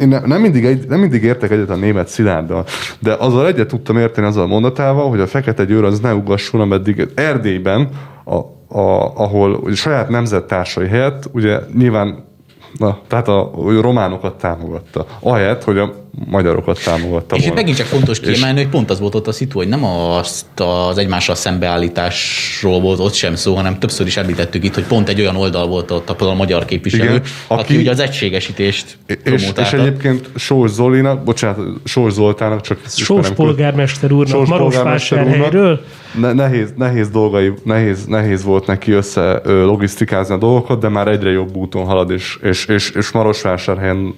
[SPEAKER 3] én nem mindig, egy, nem mindig értek egyet a német Szilárddal, de azzal egyet tudtam érteni azzal a mondatával, hogy a Fekete Győr az ne ugasson, ameddig Erdélyben, a, a, ahol a saját nemzettársai helyett, ugye nyilván Na, tehát a, a románokat támogatta. Ahelyett, hogy a magyarokat támogatta
[SPEAKER 2] És volna. itt megint csak fontos kiemelni, hogy pont az volt ott a szitu, hogy nem azt az egymással szembeállításról volt ott sem szó, hanem többször is említettük itt, hogy pont egy olyan oldal volt ott a, a magyar képviselő, Igen, aki, aki ugye az egységesítést
[SPEAKER 3] és, és egyébként Sós Zolinak, bocsánat, Sós Zoltának csak...
[SPEAKER 1] Sós polgármester úrnak, Marosvásárhelyről.
[SPEAKER 3] Ne, nehéz, nehéz dolgai, nehéz, nehéz volt neki össze logisztikázni a dolgokat, de már egyre jobb úton halad, és, és, és, és Marosvásárhelyen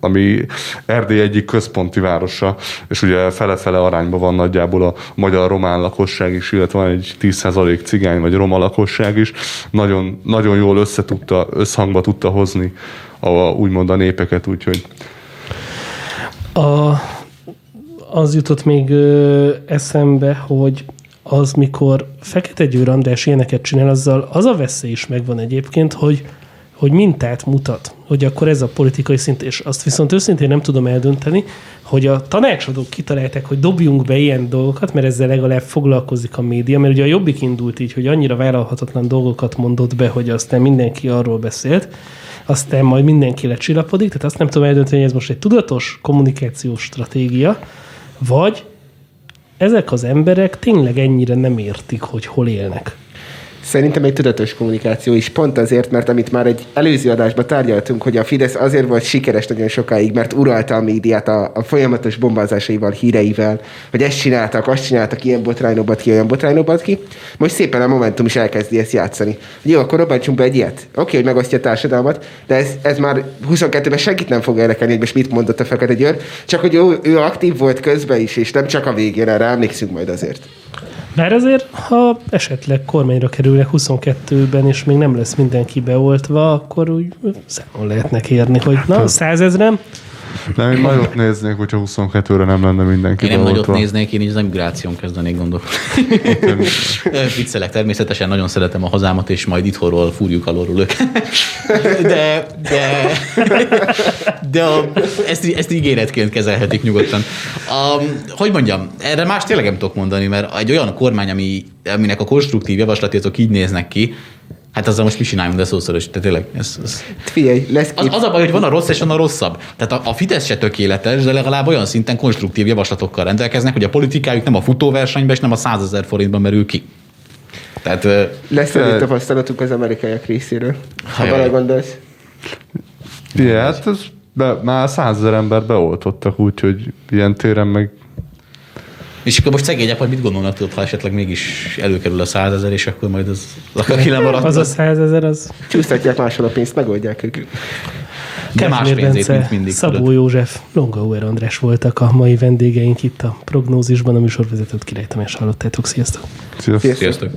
[SPEAKER 3] ami Erdély egyik központi városa, és ugye fele-fele arányban van nagyjából a magyar-román lakosság is, illetve van egy 10% cigány vagy roma lakosság is. Nagyon, nagyon jól összetudta, összhangba tudta hozni a, úgymond a népeket, úgyhogy
[SPEAKER 1] a, az jutott még ö, eszembe, hogy az, mikor Fekete Győr András ilyeneket csinál, azzal az a veszély is megvan egyébként, hogy hogy mintát mutat, hogy akkor ez a politikai szint, és azt viszont őszintén nem tudom eldönteni, hogy a tanácsadók kitalálták, hogy dobjunk be ilyen dolgokat, mert ezzel legalább foglalkozik a média, mert ugye a Jobbik indult így, hogy annyira vállalhatatlan dolgokat mondott be, hogy aztán mindenki arról beszélt, aztán majd mindenki lecsillapodik, tehát azt nem tudom eldönteni, hogy ez most egy tudatos kommunikációs stratégia, vagy ezek az emberek tényleg ennyire nem értik, hogy hol élnek.
[SPEAKER 4] Szerintem egy tudatos kommunikáció is, pont azért, mert amit már egy előző adásban tárgyaltunk, hogy a Fidesz azért volt sikeres nagyon sokáig, mert uralta a médiát a, a folyamatos bombázásaival, híreivel, hogy ezt csináltak, azt csináltak, ilyen botrányobat ki, olyan botrányobat ki. Most szépen a Momentum is elkezdi ezt játszani. Jó, akkor robbantsunk be egy ilyet. Oké, hogy megosztja a társadalmat, de ez, ez már 22-ben senkit nem fog érdekelni, hogy most mit mondott a Fekete Győr, csak hogy ő, ő aktív volt közben is, és nem csak a végén, erre emlékszünk majd azért.
[SPEAKER 1] Bár azért, ha esetleg kormányra kerülnek 22-ben, és még nem lesz mindenki beoltva, akkor úgy számon lehetne kérni, hogy na, százezrem,
[SPEAKER 3] nem, én nagyot néznék, hogyha 22-re nem lenne mindenki
[SPEAKER 2] Én nem nagyot néznék, én így az emigráción kezdenék gondolkodni. Viccelek, természetesen nagyon szeretem a hazámat, és majd itthonról fúrjuk alulról őket. De, de, de a, ezt, ezt ígéretként kezelhetik nyugodtan. A, hogy mondjam, erre más tényleg nem tudok mondani, mert egy olyan kormány, ami, aminek a konstruktív javaslatok így néznek ki, Hát azzal most mi csináljunk, de szószoros, tehát tényleg. Ez, ez...
[SPEAKER 4] Figyelj, lesz
[SPEAKER 2] az, az, a baj, hogy van a rossz és van a rosszabb. Tehát a, a Fidesz se tökéletes, de legalább olyan szinten konstruktív javaslatokkal rendelkeznek, hogy a politikájuk nem a futóversenybe és nem a százezer forintban merül ki. Tehát,
[SPEAKER 4] lesz egy tapasztalatuk az amerikaiak részéről, ha vele gondolsz.
[SPEAKER 3] Igen, hát ez be, már százezer ember beoltottak, úgyhogy ilyen téren meg
[SPEAKER 2] és akkor most szegények majd mit gondolnak, tudod, ha esetleg mégis előkerül a százezer, és akkor majd az, aki lemaradt.
[SPEAKER 1] Az a százezer, az...
[SPEAKER 4] Csúsztatják máshol a pénzt, megoldják ők.
[SPEAKER 2] De más pénzét, mint mindig.
[SPEAKER 1] Szabó tudod. József, Longauer András voltak a mai vendégeink itt a prognózisban, a műsorvezetőt Király Tamás hallottátok. Sziasztok!
[SPEAKER 3] Sziasztok! Sziasztok.